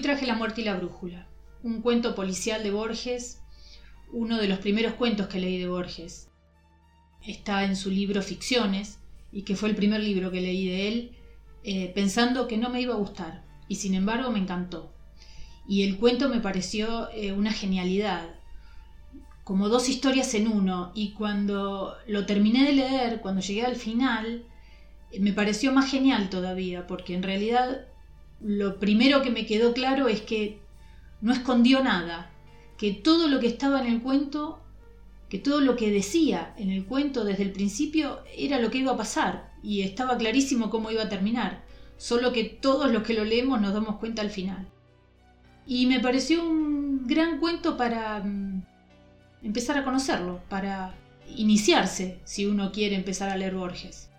Traje La muerte y la brújula, un cuento policial de Borges, uno de los primeros cuentos que leí de Borges. Está en su libro Ficciones, y que fue el primer libro que leí de él, eh, pensando que no me iba a gustar, y sin embargo me encantó. Y el cuento me pareció eh, una genialidad, como dos historias en uno, y cuando lo terminé de leer, cuando llegué al final, me pareció más genial todavía, porque en realidad lo primero que me quedó claro es que no escondió nada, que todo lo que estaba en el cuento, que todo lo que decía en el cuento desde el principio era lo que iba a pasar y estaba clarísimo cómo iba a terminar, solo que todos los que lo leemos nos damos cuenta al final. Y me pareció un gran cuento para mm, empezar a conocerlo, para iniciarse si uno quiere empezar a leer Borges.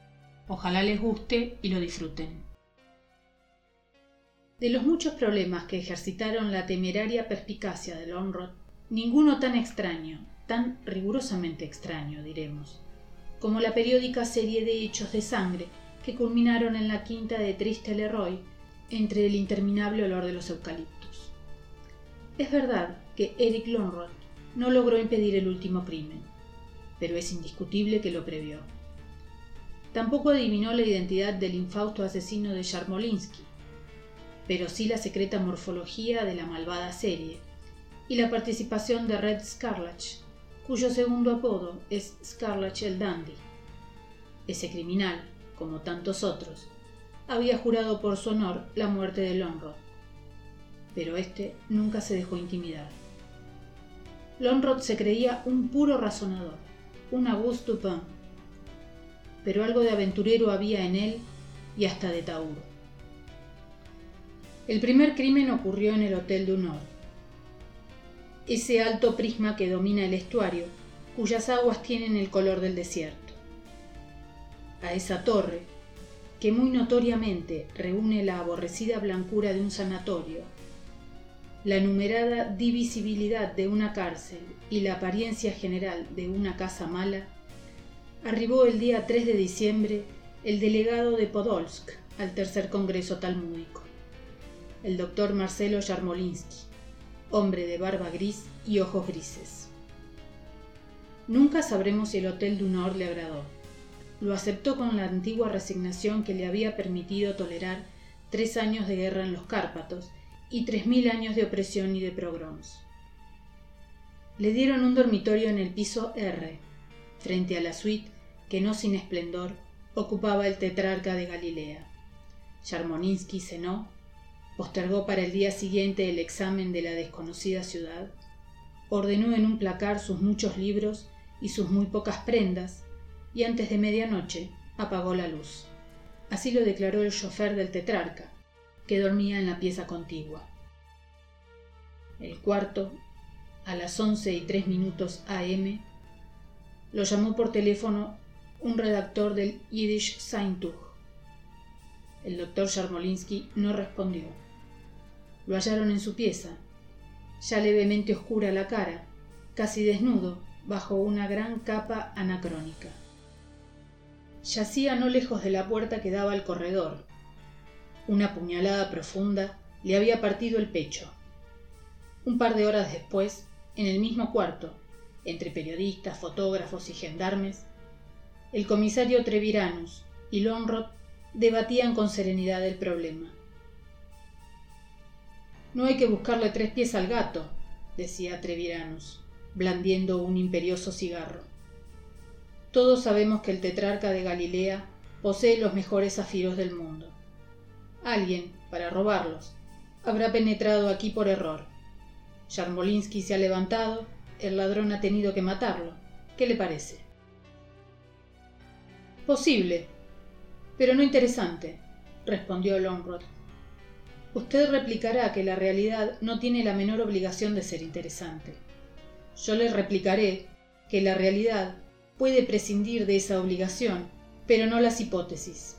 Ojalá les guste y lo disfruten. De los muchos problemas que ejercitaron la temeraria perspicacia de Lonrod, ninguno tan extraño, tan rigurosamente extraño, diremos, como la periódica serie de hechos de sangre que culminaron en la quinta de Triste Leroy entre el interminable olor de los eucaliptos. Es verdad que Eric Lonrod no logró impedir el último crimen, pero es indiscutible que lo previó. Tampoco adivinó la identidad del infausto asesino de Yarmolinsky, pero sí la secreta morfología de la malvada serie, y la participación de Red Scarlach, cuyo segundo apodo es Scarlach el Dandy. Ese criminal, como tantos otros, había jurado por su honor la muerte de Lonrod, pero este nunca se dejó intimidar. Lonrod se creía un puro razonador, un Auguste Dupin, pero algo de aventurero había en él y hasta de tauro. El primer crimen ocurrió en el Hotel Dunor. Ese alto prisma que domina el estuario, cuyas aguas tienen el color del desierto. A esa torre, que muy notoriamente reúne la aborrecida blancura de un sanatorio, la numerada divisibilidad de una cárcel y la apariencia general de una casa mala, arribó el día 3 de diciembre el delegado de Podolsk al tercer Congreso Talmúdico el doctor Marcelo Yarmolinsky, hombre de barba gris y ojos grises. Nunca sabremos si el Hotel Dunor le agradó. Lo aceptó con la antigua resignación que le había permitido tolerar tres años de guerra en los Cárpatos y tres mil años de opresión y de pogroms. Le dieron un dormitorio en el piso R, frente a la suite que no sin esplendor ocupaba el tetrarca de Galilea. Yarmolinsky cenó postergó para el día siguiente el examen de la desconocida ciudad, ordenó en un placar sus muchos libros y sus muy pocas prendas, y antes de medianoche apagó la luz. Así lo declaró el chofer del tetrarca, que dormía en la pieza contigua. El cuarto, a las once y tres minutos AM, lo llamó por teléfono un redactor del Yiddish Zeitung. El doctor Yarmolinsky no respondió. Lo hallaron en su pieza, ya levemente oscura la cara, casi desnudo, bajo una gran capa anacrónica. Yacía no lejos de la puerta que daba al corredor. Una puñalada profunda le había partido el pecho. Un par de horas después, en el mismo cuarto, entre periodistas, fotógrafos y gendarmes, el comisario Treviranus y Lonrod debatían con serenidad el problema. No hay que buscarle tres pies al gato, decía Treviranus, blandiendo un imperioso cigarro. Todos sabemos que el tetrarca de Galilea posee los mejores zafiros del mundo. Alguien, para robarlos, habrá penetrado aquí por error. Yarmolinsky se ha levantado, el ladrón ha tenido que matarlo. ¿Qué le parece? Posible, pero no interesante, respondió Longrod. Usted replicará que la realidad no tiene la menor obligación de ser interesante. Yo le replicaré que la realidad puede prescindir de esa obligación, pero no las hipótesis.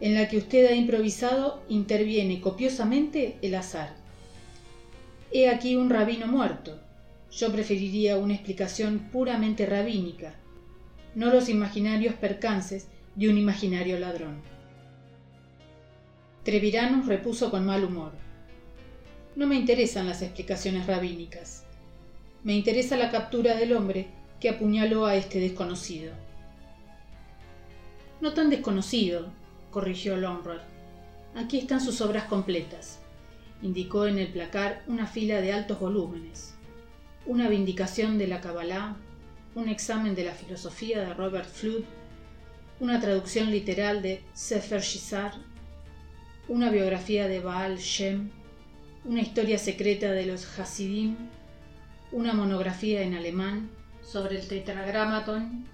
En la que usted ha improvisado interviene copiosamente el azar. He aquí un rabino muerto. Yo preferiría una explicación puramente rabínica, no los imaginarios percances de un imaginario ladrón. Treviranus repuso con mal humor. No me interesan las explicaciones rabínicas. Me interesa la captura del hombre que apuñaló a este desconocido. No tan desconocido, corrigió Lonrod. Aquí están sus obras completas. Indicó en el placar una fila de altos volúmenes, una vindicación de la Kabbalah, un examen de la filosofía de Robert Flood, una traducción literal de Sefer Shizar, una biografía de Baal Shem, una historia secreta de los Hasidim, una monografía en alemán sobre el tetragramaton,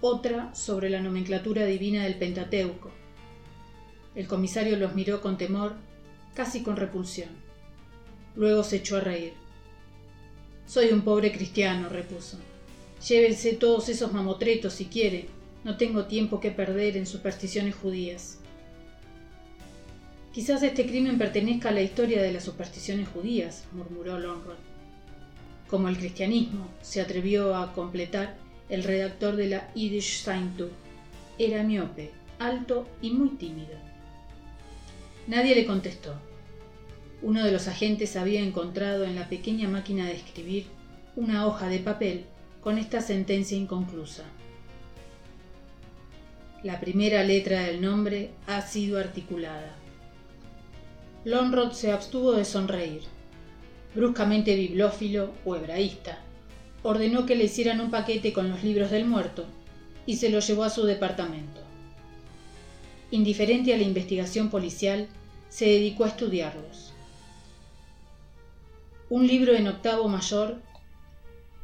otra sobre la nomenclatura divina del Pentateuco. El comisario los miró con temor, casi con repulsión. Luego se echó a reír. Soy un pobre cristiano, repuso. Llévense todos esos mamotretos si quiere. No tengo tiempo que perder en supersticiones judías. Quizás este crimen pertenezca a la historia de las supersticiones judías, murmuró Lonrod. Como el cristianismo, se atrevió a completar el redactor de la Yiddish Zeitung. Era miope, alto y muy tímido. Nadie le contestó. Uno de los agentes había encontrado en la pequeña máquina de escribir una hoja de papel con esta sentencia inconclusa. La primera letra del nombre ha sido articulada. Lonrod se abstuvo de sonreír. Bruscamente bibliófilo o hebraísta, ordenó que le hicieran un paquete con los libros del muerto y se lo llevó a su departamento. Indiferente a la investigación policial, se dedicó a estudiarlos un libro en octavo mayor,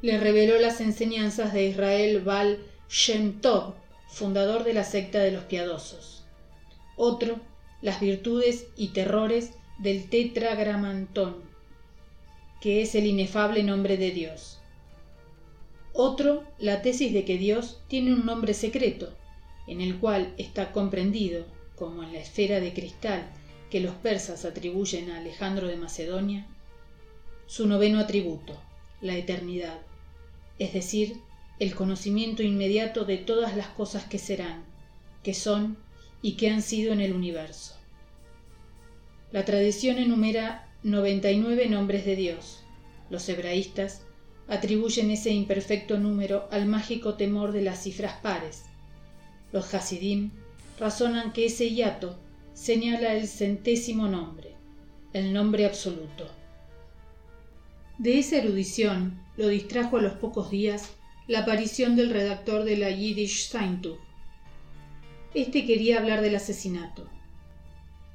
le reveló las enseñanzas de Israel Baal Shem Tov, fundador de la secta de los piadosos. Otro, las virtudes y terrores del tetragramantón, que es el inefable nombre de Dios. Otro, la tesis de que Dios tiene un nombre secreto, en el cual está comprendido, como en la esfera de cristal que los persas atribuyen a Alejandro de Macedonia, su noveno atributo, la eternidad, es decir, el conocimiento inmediato de todas las cosas que serán, que son y que han sido en el universo. La tradición enumera 99 nombres de Dios. Los hebraístas atribuyen ese imperfecto número al mágico temor de las cifras pares. Los Hasidim razonan que ese hiato señala el centésimo nombre, el nombre absoluto. De esa erudición lo distrajo a los pocos días la aparición del redactor de la Yiddish Zeitung. Este quería hablar del asesinato.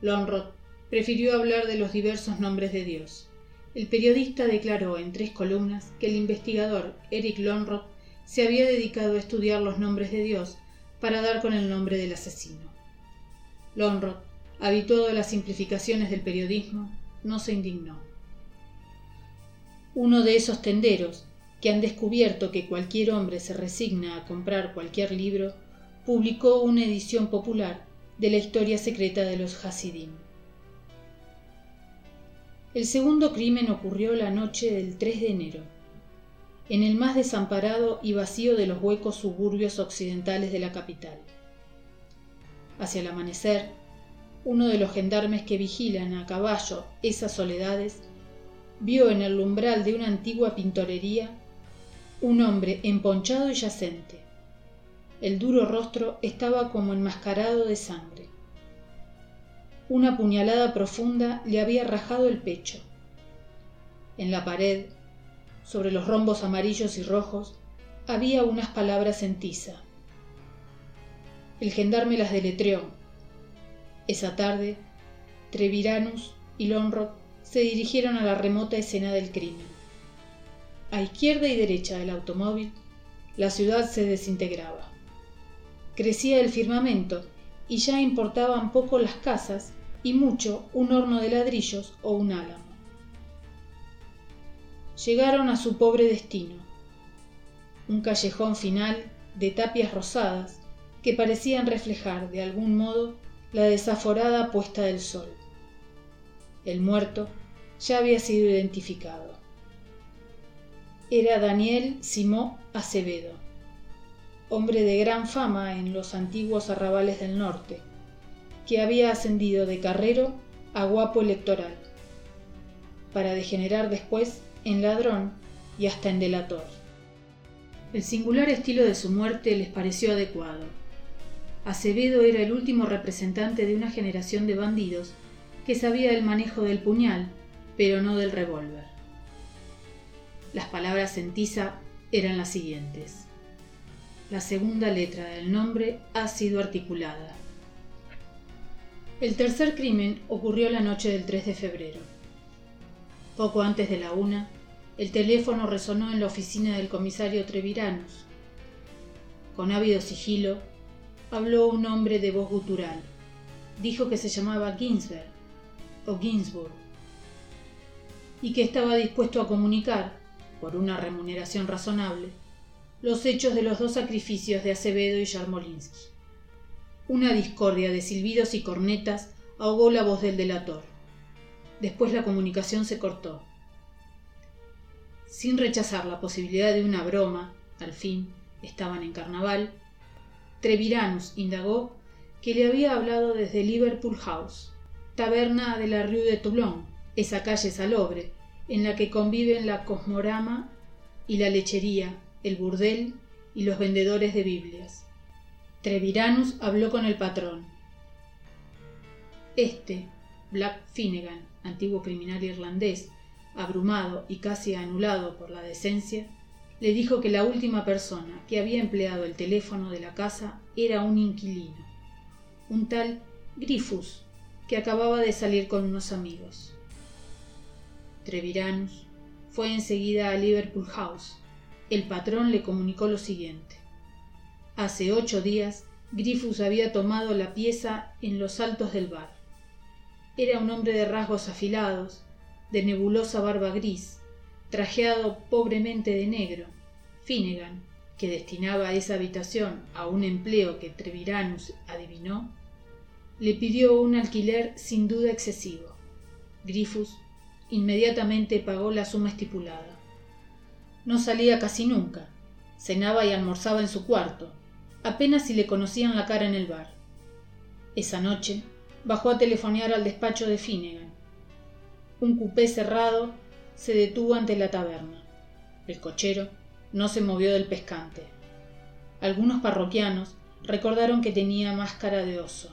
Lonrod prefirió hablar de los diversos nombres de Dios. El periodista declaró en tres columnas que el investigador Eric Lonrod se había dedicado a estudiar los nombres de Dios para dar con el nombre del asesino. Lonrod, habituado a las simplificaciones del periodismo, no se indignó uno de esos tenderos que han descubierto que cualquier hombre se resigna a comprar cualquier libro, publicó una edición popular de la historia secreta de los Hasidim. El segundo crimen ocurrió la noche del 3 de enero, en el más desamparado y vacío de los huecos suburbios occidentales de la capital. Hacia el amanecer, uno de los gendarmes que vigilan a caballo esas soledades vio en el umbral de una antigua pintorería un hombre emponchado y yacente. El duro rostro estaba como enmascarado de sangre. Una puñalada profunda le había rajado el pecho. En la pared, sobre los rombos amarillos y rojos, había unas palabras en tiza. El gendarme las deletreó. Esa tarde, Treviranus y Lonrod se dirigieron a la remota escena del crimen. A izquierda y derecha del automóvil, la ciudad se desintegraba. Crecía el firmamento y ya importaban poco las casas y mucho un horno de ladrillos o un álamo. Llegaron a su pobre destino, un callejón final de tapias rosadas que parecían reflejar de algún modo la desaforada puesta del sol. El muerto ya había sido identificado. Era Daniel Simó Acevedo, hombre de gran fama en los antiguos arrabales del norte, que había ascendido de carrero a guapo electoral, para degenerar después en ladrón y hasta en delator. El singular estilo de su muerte les pareció adecuado. Acevedo era el último representante de una generación de bandidos que sabía el manejo del puñal, pero no del revólver. Las palabras en tiza eran las siguientes. La segunda letra del nombre ha sido articulada. El tercer crimen ocurrió la noche del 3 de febrero. Poco antes de la una, el teléfono resonó en la oficina del comisario Treviranus. Con ávido sigilo, habló un hombre de voz gutural. Dijo que se llamaba Ginsberg o Ginsburg y que estaba dispuesto a comunicar, por una remuneración razonable, los hechos de los dos sacrificios de Acevedo y Yarmolinsky. Una discordia de silbidos y cornetas ahogó la voz del delator. Después la comunicación se cortó sin rechazar la posibilidad de una broma, al fin estaban en carnaval, Treviranus indagó que le había hablado desde Liverpool House, taberna de la Rue de Toulon, esa calle salobre, en la que conviven la cosmorama y la lechería, el burdel y los vendedores de Biblias. Treviranus habló con el patrón. Este, Black Finnegan, antiguo criminal irlandés, abrumado y casi anulado por la decencia, le dijo que la última persona que había empleado el teléfono de la casa era un inquilino, un tal Grifus, que acababa de salir con unos amigos. Treviranus fue enseguida a Liverpool House. El patrón le comunicó lo siguiente. Hace ocho días, Grifus había tomado la pieza en los altos del bar. Era un hombre de rasgos afilados, de nebulosa barba gris, trajeado pobremente de negro. Finnegan, que destinaba esa habitación a un empleo que Treviranus adivinó, le pidió un alquiler sin duda excesivo. Grifus inmediatamente pagó la suma estipulada. No salía casi nunca, cenaba y almorzaba en su cuarto, apenas si le conocían la cara en el bar. Esa noche bajó a telefonear al despacho de Finnegan un cupé cerrado se detuvo ante la taberna. El cochero no se movió del pescante. Algunos parroquianos recordaron que tenía máscara de oso.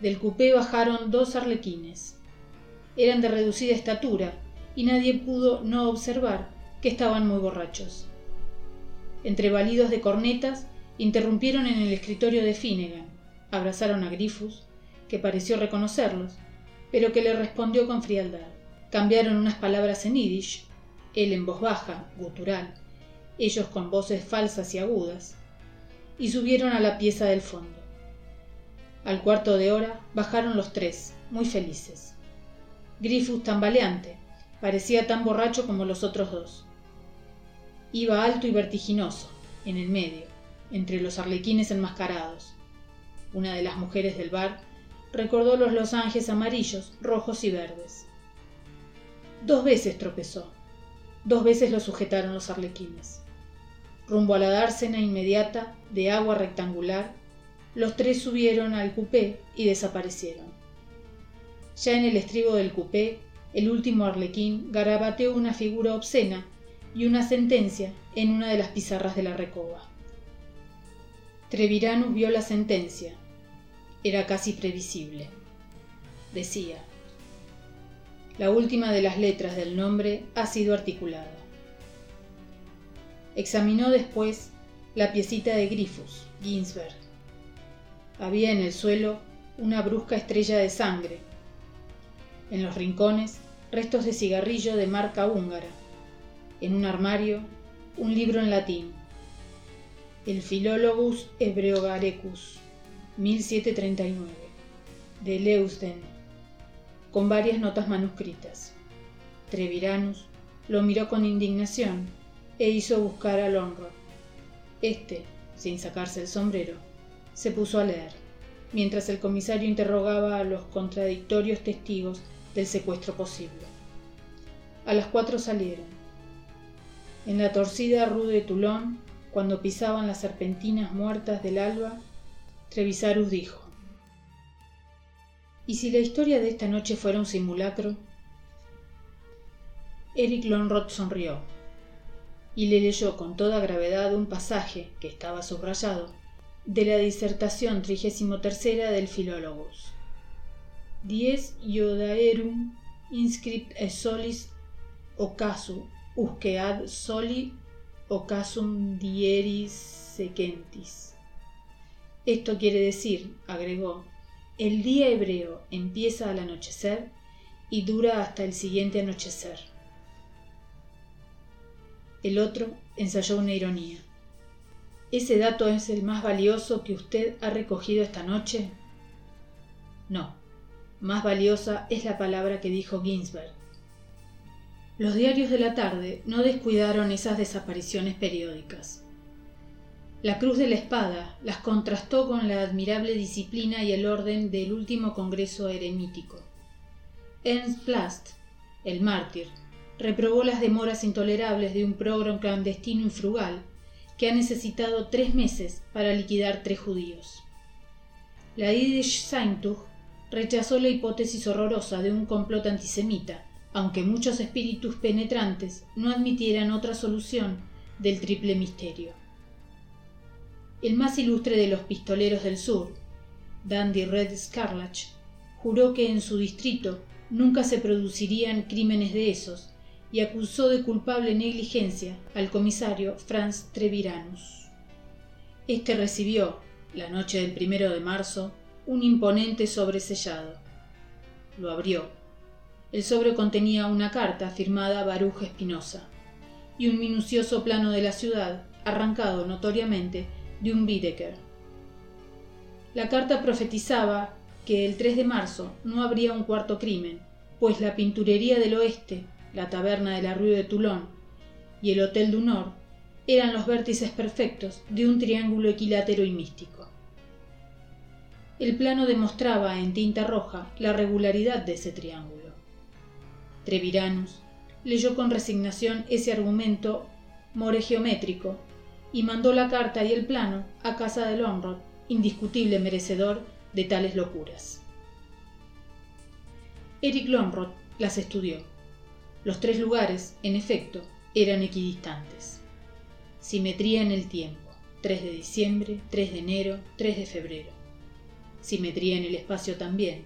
Del cupé bajaron dos arlequines. Eran de reducida estatura y nadie pudo no observar que estaban muy borrachos. Entre balidos de cornetas, interrumpieron en el escritorio de Finnegan, abrazaron a Grifus, que pareció reconocerlos, pero que le respondió con frialdad. Cambiaron unas palabras en yiddish, él en voz baja, gutural, ellos con voces falsas y agudas, y subieron a la pieza del fondo. Al cuarto de hora bajaron los tres, muy felices. Grifus tambaleante, parecía tan borracho como los otros dos. Iba alto y vertiginoso, en el medio, entre los arlequines enmascarados. Una de las mujeres del bar recordó los losanges amarillos, rojos y verdes. Dos veces tropezó. Dos veces lo sujetaron los arlequines. Rumbo a la dársena inmediata, de agua rectangular, los tres subieron al cupé y desaparecieron. Ya en el estribo del cupé, el último arlequín garabateó una figura obscena y una sentencia en una de las pizarras de la recoba. Treviranus vio la sentencia, era casi previsible. Decía, la última de las letras del nombre ha sido articulada. Examinó después la piecita de Grifus, Ginsberg. Había en el suelo una brusca estrella de sangre. En los rincones, restos de cigarrillo de marca húngara. En un armario, un libro en latín. El Philologus Hebreogarecus 1739, de Leusden, con varias notas manuscritas. Treviranus lo miró con indignación e hizo buscar al honro. Este, sin sacarse el sombrero, se puso a leer, mientras el comisario interrogaba a los contradictorios testigos del secuestro posible. A las cuatro salieron. En la torcida rue de Toulon, cuando pisaban las serpentinas muertas del alba, Trevisarus dijo, ¿Y si la historia de esta noche fuera un simulacro? Eric Lonrod sonrió y le leyó con toda gravedad un pasaje que estaba subrayado de la disertación trigésimo tercera del Philologus. Dies iodaerum inscript solis ocasu, usque ad soli ocasum dieris secentis. Esto quiere decir, agregó, el día hebreo empieza al anochecer y dura hasta el siguiente anochecer. El otro ensayó una ironía. ¿Ese dato es el más valioso que usted ha recogido esta noche? No, más valiosa es la palabra que dijo Ginsberg. Los diarios de la tarde no descuidaron esas desapariciones periódicas. La Cruz de la Espada las contrastó con la admirable disciplina y el orden del último Congreso eremítico. Ernst Plast, el mártir, reprobó las demoras intolerables de un programa clandestino y frugal que ha necesitado tres meses para liquidar tres judíos. La Yiddish Zeitung rechazó la hipótesis horrorosa de un complot antisemita, aunque muchos espíritus penetrantes no admitieran otra solución del triple misterio. El más ilustre de los pistoleros del sur, Dandy Red Scarlach, juró que en su distrito nunca se producirían crímenes de esos y acusó de culpable negligencia al comisario Franz Treviranus. Este recibió, la noche del primero de marzo, un imponente sobresellado. Lo abrió. El sobre contenía una carta firmada Baruch Espinosa y un minucioso plano de la ciudad, arrancado notoriamente de un Bideker. La carta profetizaba que el 3 de marzo no habría un cuarto crimen, pues la pinturería del oeste la taberna de la Rue de Toulon y el Hotel du eran los vértices perfectos de un triángulo equilátero y místico. El plano demostraba en tinta roja la regularidad de ese triángulo. Treviranus leyó con resignación ese argumento more geométrico y mandó la carta y el plano a casa de Lonrod, indiscutible merecedor de tales locuras. Eric Lonrod las estudió los tres lugares, en efecto, eran equidistantes. Simetría en el tiempo. 3 de diciembre, 3 de enero, 3 de febrero. Simetría en el espacio también.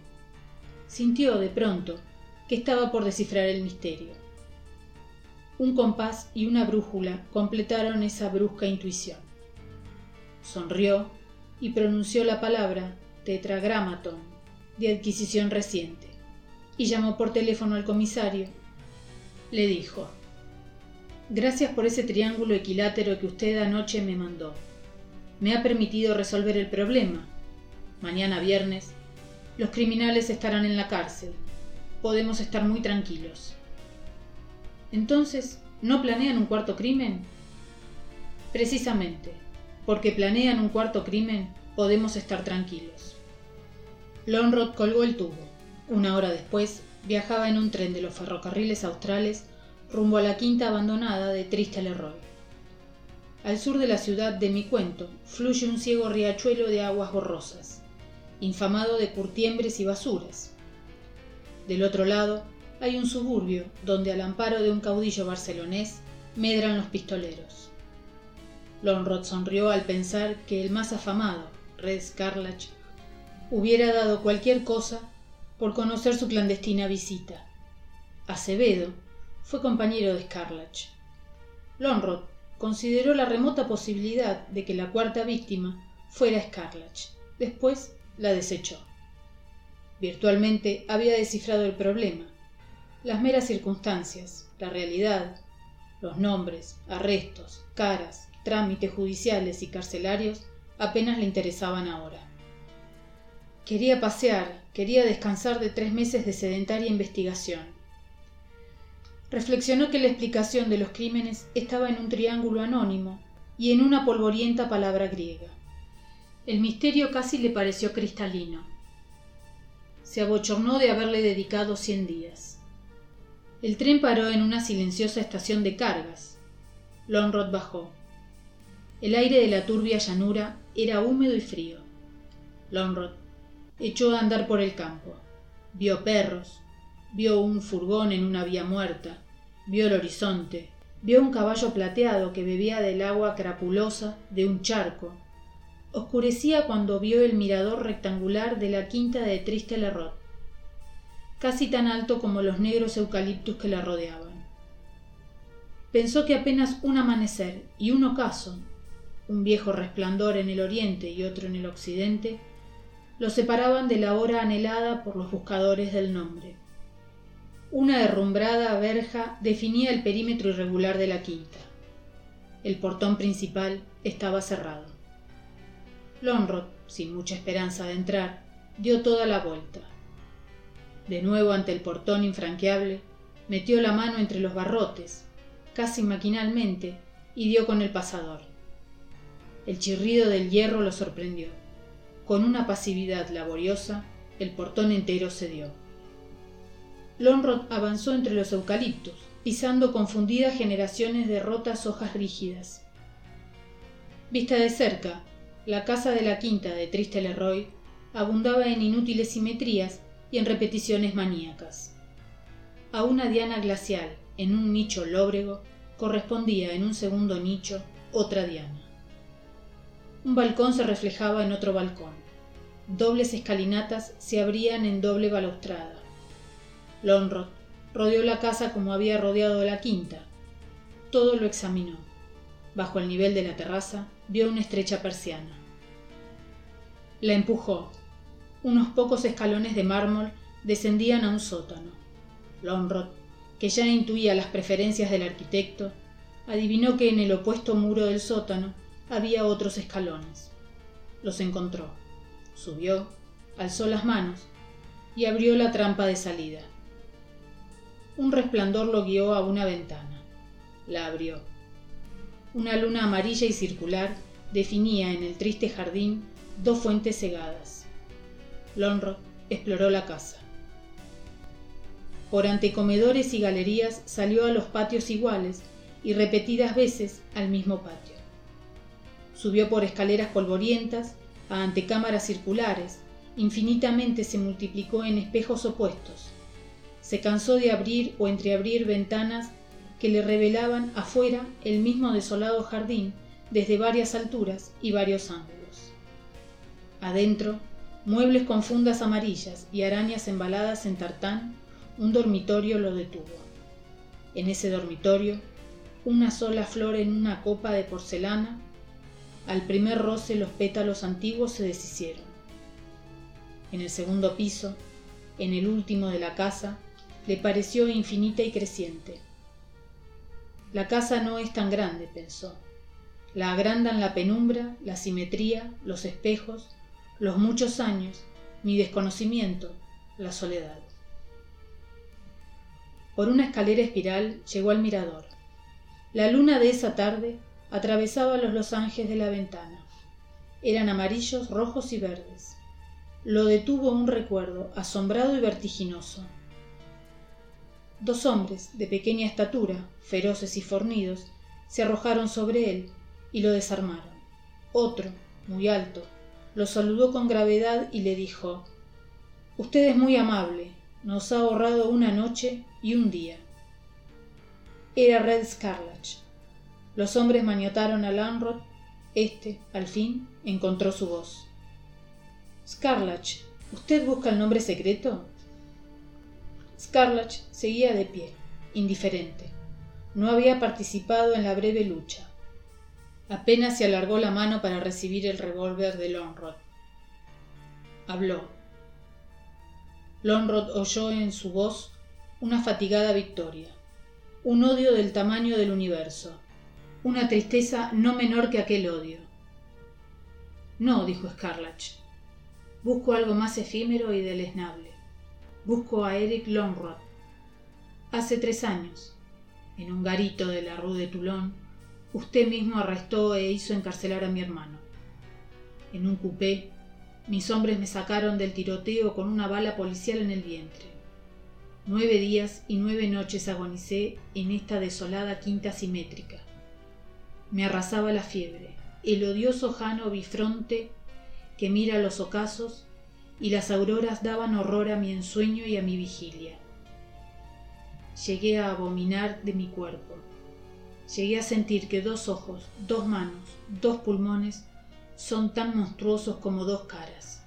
Sintió, de pronto, que estaba por descifrar el misterio. Un compás y una brújula completaron esa brusca intuición. Sonrió y pronunció la palabra tetragramaton de adquisición reciente y llamó por teléfono al comisario le dijo, Gracias por ese triángulo equilátero que usted anoche me mandó. Me ha permitido resolver el problema. Mañana viernes, los criminales estarán en la cárcel. Podemos estar muy tranquilos. Entonces, ¿no planean un cuarto crimen? Precisamente, porque planean un cuarto crimen, podemos estar tranquilos. Lonrod colgó el tubo. Una hora después, viajaba en un tren de los ferrocarriles australes rumbo a la quinta abandonada de Triste Leroy. Al sur de la ciudad de mi cuento fluye un ciego riachuelo de aguas borrosas, infamado de curtiembres y basuras. Del otro lado hay un suburbio donde al amparo de un caudillo barcelonés medran los pistoleros. Lonrod sonrió al pensar que el más afamado, Red Scarlach, hubiera dado cualquier cosa por conocer su clandestina visita. Acevedo fue compañero de Scarlach. Lonrod consideró la remota posibilidad de que la cuarta víctima fuera Scarlach. Después la desechó. Virtualmente había descifrado el problema. Las meras circunstancias, la realidad, los nombres, arrestos, caras, trámites judiciales y carcelarios apenas le interesaban ahora. Quería pasear, quería descansar de tres meses de sedentaria investigación. Reflexionó que la explicación de los crímenes estaba en un triángulo anónimo y en una polvorienta palabra griega. El misterio casi le pareció cristalino. Se abochornó de haberle dedicado cien días. El tren paró en una silenciosa estación de cargas. Lonrod bajó. El aire de la turbia llanura era húmedo y frío. Lonrod echó a andar por el campo. vio perros, vio un furgón en una vía muerta, vio el horizonte, vio un caballo plateado que bebía del agua crapulosa de un charco. Oscurecía cuando vio el mirador rectangular de la quinta de Triste Lerrot, casi tan alto como los negros eucaliptus que la rodeaban. Pensó que apenas un amanecer y un ocaso, un viejo resplandor en el oriente y otro en el occidente, lo separaban de la hora anhelada por los buscadores del nombre. Una derrumbrada verja definía el perímetro irregular de la quinta. El portón principal estaba cerrado. Lonrod, sin mucha esperanza de entrar, dio toda la vuelta. De nuevo ante el portón infranqueable, metió la mano entre los barrotes, casi maquinalmente, y dio con el pasador. El chirrido del hierro lo sorprendió. Con una pasividad laboriosa, el portón entero cedió. Lonrod avanzó entre los eucaliptos, pisando confundidas generaciones de rotas hojas rígidas. Vista de cerca, la casa de la quinta de Triste Leroy abundaba en inútiles simetrías y en repeticiones maníacas. A una diana glacial en un nicho lóbrego correspondía en un segundo nicho otra diana. Un balcón se reflejaba en otro balcón. Dobles escalinatas se abrían en doble balaustrada. Lonrod rodeó la casa como había rodeado la quinta. Todo lo examinó. Bajo el nivel de la terraza vio una estrecha persiana. La empujó. Unos pocos escalones de mármol descendían a un sótano. Lonrod, que ya intuía las preferencias del arquitecto, adivinó que en el opuesto muro del sótano había otros escalones. Los encontró. Subió, alzó las manos y abrió la trampa de salida un resplandor lo guió a una ventana. La abrió. Una luna amarilla y circular definía en el triste jardín dos fuentes cegadas. Lonrod exploró la casa. Por antecomedores y galerías salió a los patios iguales y repetidas veces al mismo patio. Subió por escaleras polvorientas a antecámaras circulares, infinitamente se multiplicó en espejos opuestos, se cansó de abrir o entreabrir ventanas que le revelaban afuera el mismo desolado jardín desde varias alturas y varios ángulos. Adentro, muebles con fundas amarillas y arañas embaladas en tartán, un dormitorio lo detuvo. En ese dormitorio, una sola flor en una copa de porcelana, al primer roce los pétalos antiguos se deshicieron. En el segundo piso, en el último de la casa, le pareció infinita y creciente. La casa no es tan grande, pensó. La agrandan la penumbra, la simetría, los espejos, los muchos años, mi desconocimiento, la soledad. Por una escalera espiral llegó al mirador. La luna de esa tarde atravesaba los losanges de la ventana. Eran amarillos, rojos y verdes. Lo detuvo un recuerdo asombrado y vertiginoso Dos hombres de pequeña estatura, feroces y fornidos, se arrojaron sobre él y lo desarmaron. Otro, muy alto, lo saludó con gravedad y le dijo Usted es muy amable, nos ha ahorrado una noche y un día. Era Red Scarlach. Los hombres maniotaron a Lanrod. Este, al fin, encontró su voz. Scarlach, ¿usted busca el nombre secreto? Scarlach seguía de pie, indiferente. No había participado en la breve lucha. Apenas se alargó la mano para recibir el revólver de Lonrod. Habló. Lonrod oyó en su voz una fatigada victoria, un odio del tamaño del universo, una tristeza no menor que aquel odio. No, dijo Scarlach. Busco algo más efímero y deleznable. Busco a Eric Lonrod. Hace tres años, en un garito de la Rue de Toulon, usted mismo arrestó e hizo encarcelar a mi hermano. En un coupé, mis hombres me sacaron del tiroteo con una bala policial en el vientre. Nueve días y nueve noches agonicé en esta desolada quinta simétrica. Me arrasaba la fiebre, el odioso jano bifronte que mira los ocasos y las auroras daban horror a mi ensueño y a mi vigilia. Llegué a abominar de mi cuerpo. Llegué a sentir que dos ojos, dos manos, dos pulmones son tan monstruosos como dos caras.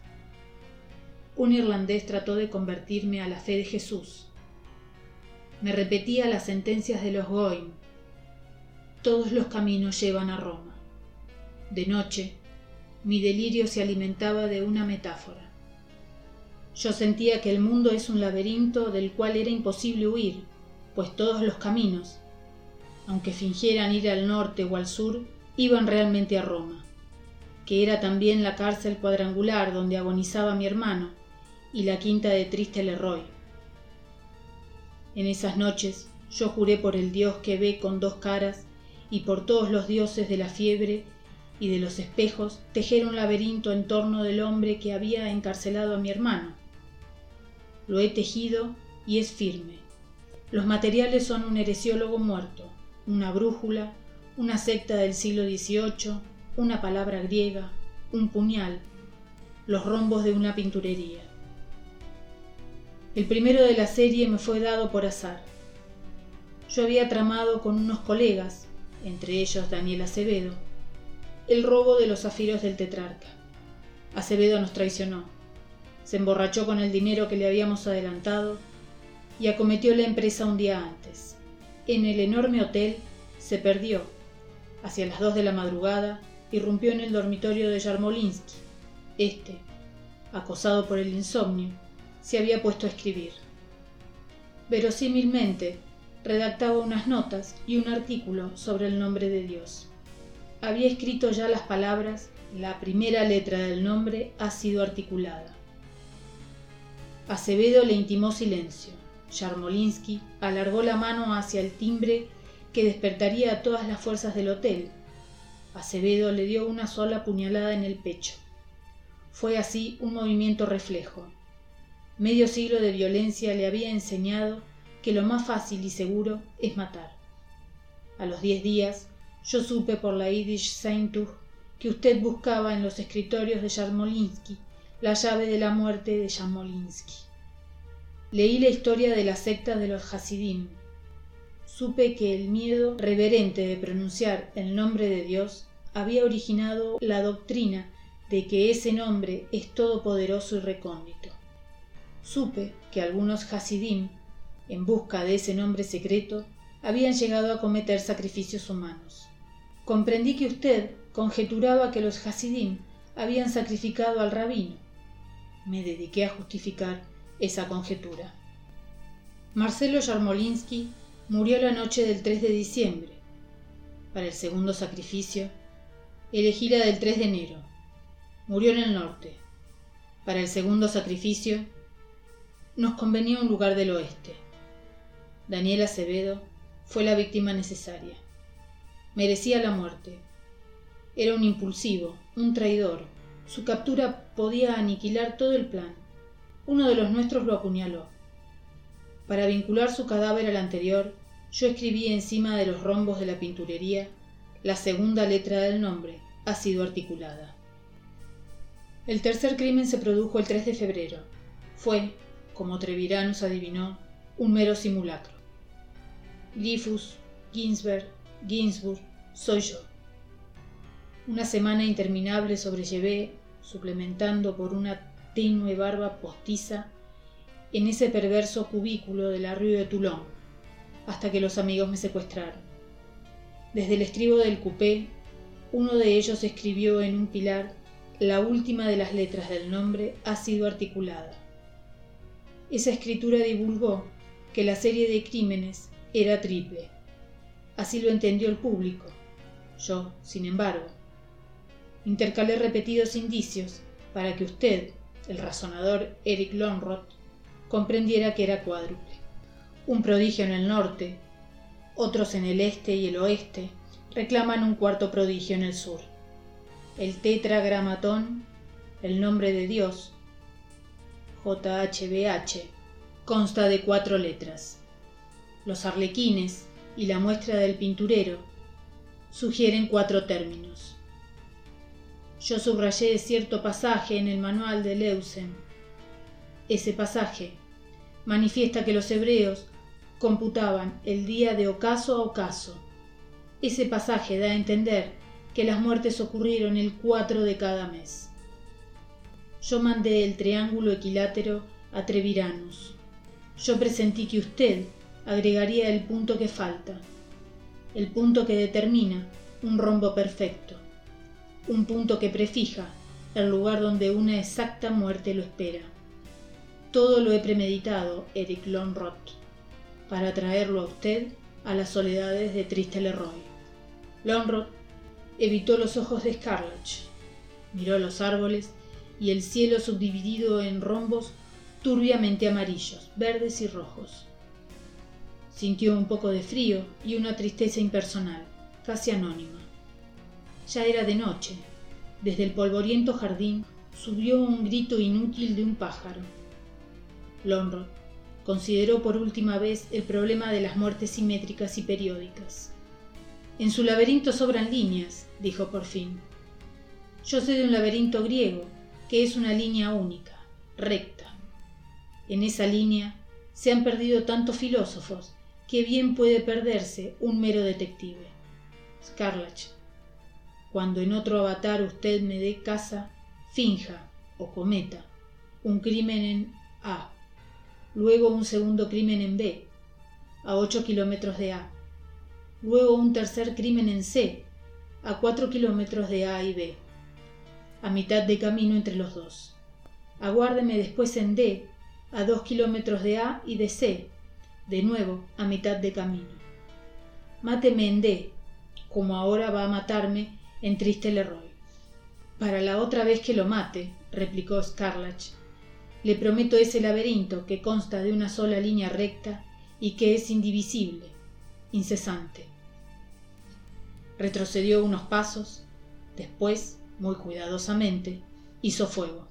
Un irlandés trató de convertirme a la fe de Jesús. Me repetía las sentencias de los Goim. Todos los caminos llevan a Roma. De noche, mi delirio se alimentaba de una metáfora. Yo sentía que el mundo es un laberinto del cual era imposible huir, pues todos los caminos, aunque fingieran ir al norte o al sur, iban realmente a Roma que era también la cárcel cuadrangular donde agonizaba mi hermano, y la quinta de triste Leroy. En esas noches yo juré por el Dios que ve con dos caras y por todos los dioses de la fiebre y de los espejos tejer un laberinto en torno del hombre que había encarcelado a mi hermano. Lo he tejido y es firme. Los materiales son un heresiólogo muerto, una brújula, una secta del siglo XVIII, una palabra griega, un puñal, los rombos de una pinturería. El primero de la serie me fue dado por azar. Yo había tramado con unos colegas, entre ellos Daniel Acevedo, el robo de los zafiros del tetrarca. Acevedo nos traicionó, se emborrachó con el dinero que le habíamos adelantado y acometió la empresa un día antes. En el enorme hotel se perdió, hacia las dos de la madrugada, irrumpió en el dormitorio de Yarmolinsky. Este, acosado por el insomnio, se había puesto a escribir. Verosímilmente, redactaba unas notas y un artículo sobre el nombre de Dios. Había escrito ya las palabras, la primera letra del nombre ha sido articulada. Acevedo le intimó silencio. Yarmolinsky alargó la mano hacia el timbre que despertaría a todas las fuerzas del hotel Acevedo le dio una sola puñalada en el pecho. Fue así un movimiento reflejo. Medio siglo de violencia le había enseñado que lo más fácil y seguro es matar. A los diez días yo supe por la Yiddish Zeitung que usted buscaba en los escritorios de Yarmolinsky la llave de la muerte de Yarmolinsky. Leí la historia de la secta de los Hasidim supe que el miedo reverente de pronunciar el nombre de Dios había originado la doctrina de que ese nombre es todopoderoso y recóndito. Supe que algunos Hasidim, en busca de ese nombre secreto, habían llegado a cometer sacrificios humanos. Comprendí que usted conjeturaba que los Hasidim habían sacrificado al rabino. Me dediqué a justificar esa conjetura. Marcelo Yarmolinsky murió la noche del 3 de diciembre. Para el segundo sacrificio, elegí la del 3 de enero. Murió en el norte. Para el segundo sacrificio, nos convenía un lugar del oeste. Daniel Acevedo fue la víctima necesaria. Merecía la muerte. Era un impulsivo, un traidor. Su captura podía aniquilar todo el plan. Uno de los nuestros lo apuñaló. Para vincular su cadáver al anterior, yo escribí encima de los rombos de la pinturería la segunda letra del nombre, ha sido articulada. El tercer crimen se produjo el 3 de febrero. Fue, como Treviranus adivinó, un mero simulacro. Gifus, Ginsberg, Ginsburg, soy yo. Una semana interminable sobrellevé, suplementando por una tenue barba postiza, en ese perverso cubículo de la rue de Toulon, hasta que los amigos me secuestraron. Desde el estribo del cupé, uno de ellos escribió en un pilar la última de las letras del nombre ha sido articulada. Esa escritura divulgó que la serie de crímenes era triple. Así lo entendió el público. Yo, sin embargo, intercalé repetidos indicios para que usted, el razonador Eric Lonroth, comprendiera que era cuádruple un prodigio en el norte, otros en el este y el oeste reclaman un cuarto prodigio en el sur. El tetragramatón, el nombre de Dios, JHBH, consta de cuatro letras. Los arlequines y la muestra del pinturero sugieren cuatro términos. Yo subrayé cierto pasaje en el manual de Leusen Ese pasaje manifiesta que los hebreos computaban el día de ocaso a ocaso. Ese pasaje da a entender que las muertes ocurrieron el 4 de cada mes. Yo mandé el triángulo equilátero a Treviranus. Yo presentí que usted agregaría el punto que falta, el punto que determina un rombo perfecto, un punto que prefija el lugar donde una exacta muerte lo espera. Todo lo he premeditado, Eric Lonroth, para traerlo a usted a las soledades de Triste Leroy. Lonroth evitó los ojos de Scarlett, miró los árboles y el cielo subdividido en rombos turbiamente amarillos, verdes y rojos. Sintió un poco de frío y una tristeza impersonal, casi anónima. Ya era de noche. Desde el polvoriento jardín subió un grito inútil de un pájaro. Lonrod consideró por última vez el problema de las muertes simétricas y periódicas. En su laberinto sobran líneas, dijo por fin. Yo sé de un laberinto griego, que es una línea única, recta. En esa línea se han perdido tantos filósofos que bien puede perderse un mero detective. Scarlett, cuando en otro avatar usted me dé casa, finja o cometa un crimen en A, luego un segundo crimen en B, a 8 kilómetros de A, luego un tercer crimen en C, a 4 kilómetros de A y B, a mitad de camino entre los dos. Aguárdeme después en D, a 2 kilómetros de A y de C, de nuevo a mitad de camino. Máteme en D, como ahora va a matarme en Triste Leroy. Para la otra vez que lo mate, replicó Scarlett, le prometo ese laberinto que consta de una sola línea recta y que es indivisible, incesante. Retrocedió unos pasos, después, muy cuidadosamente, hizo fuego.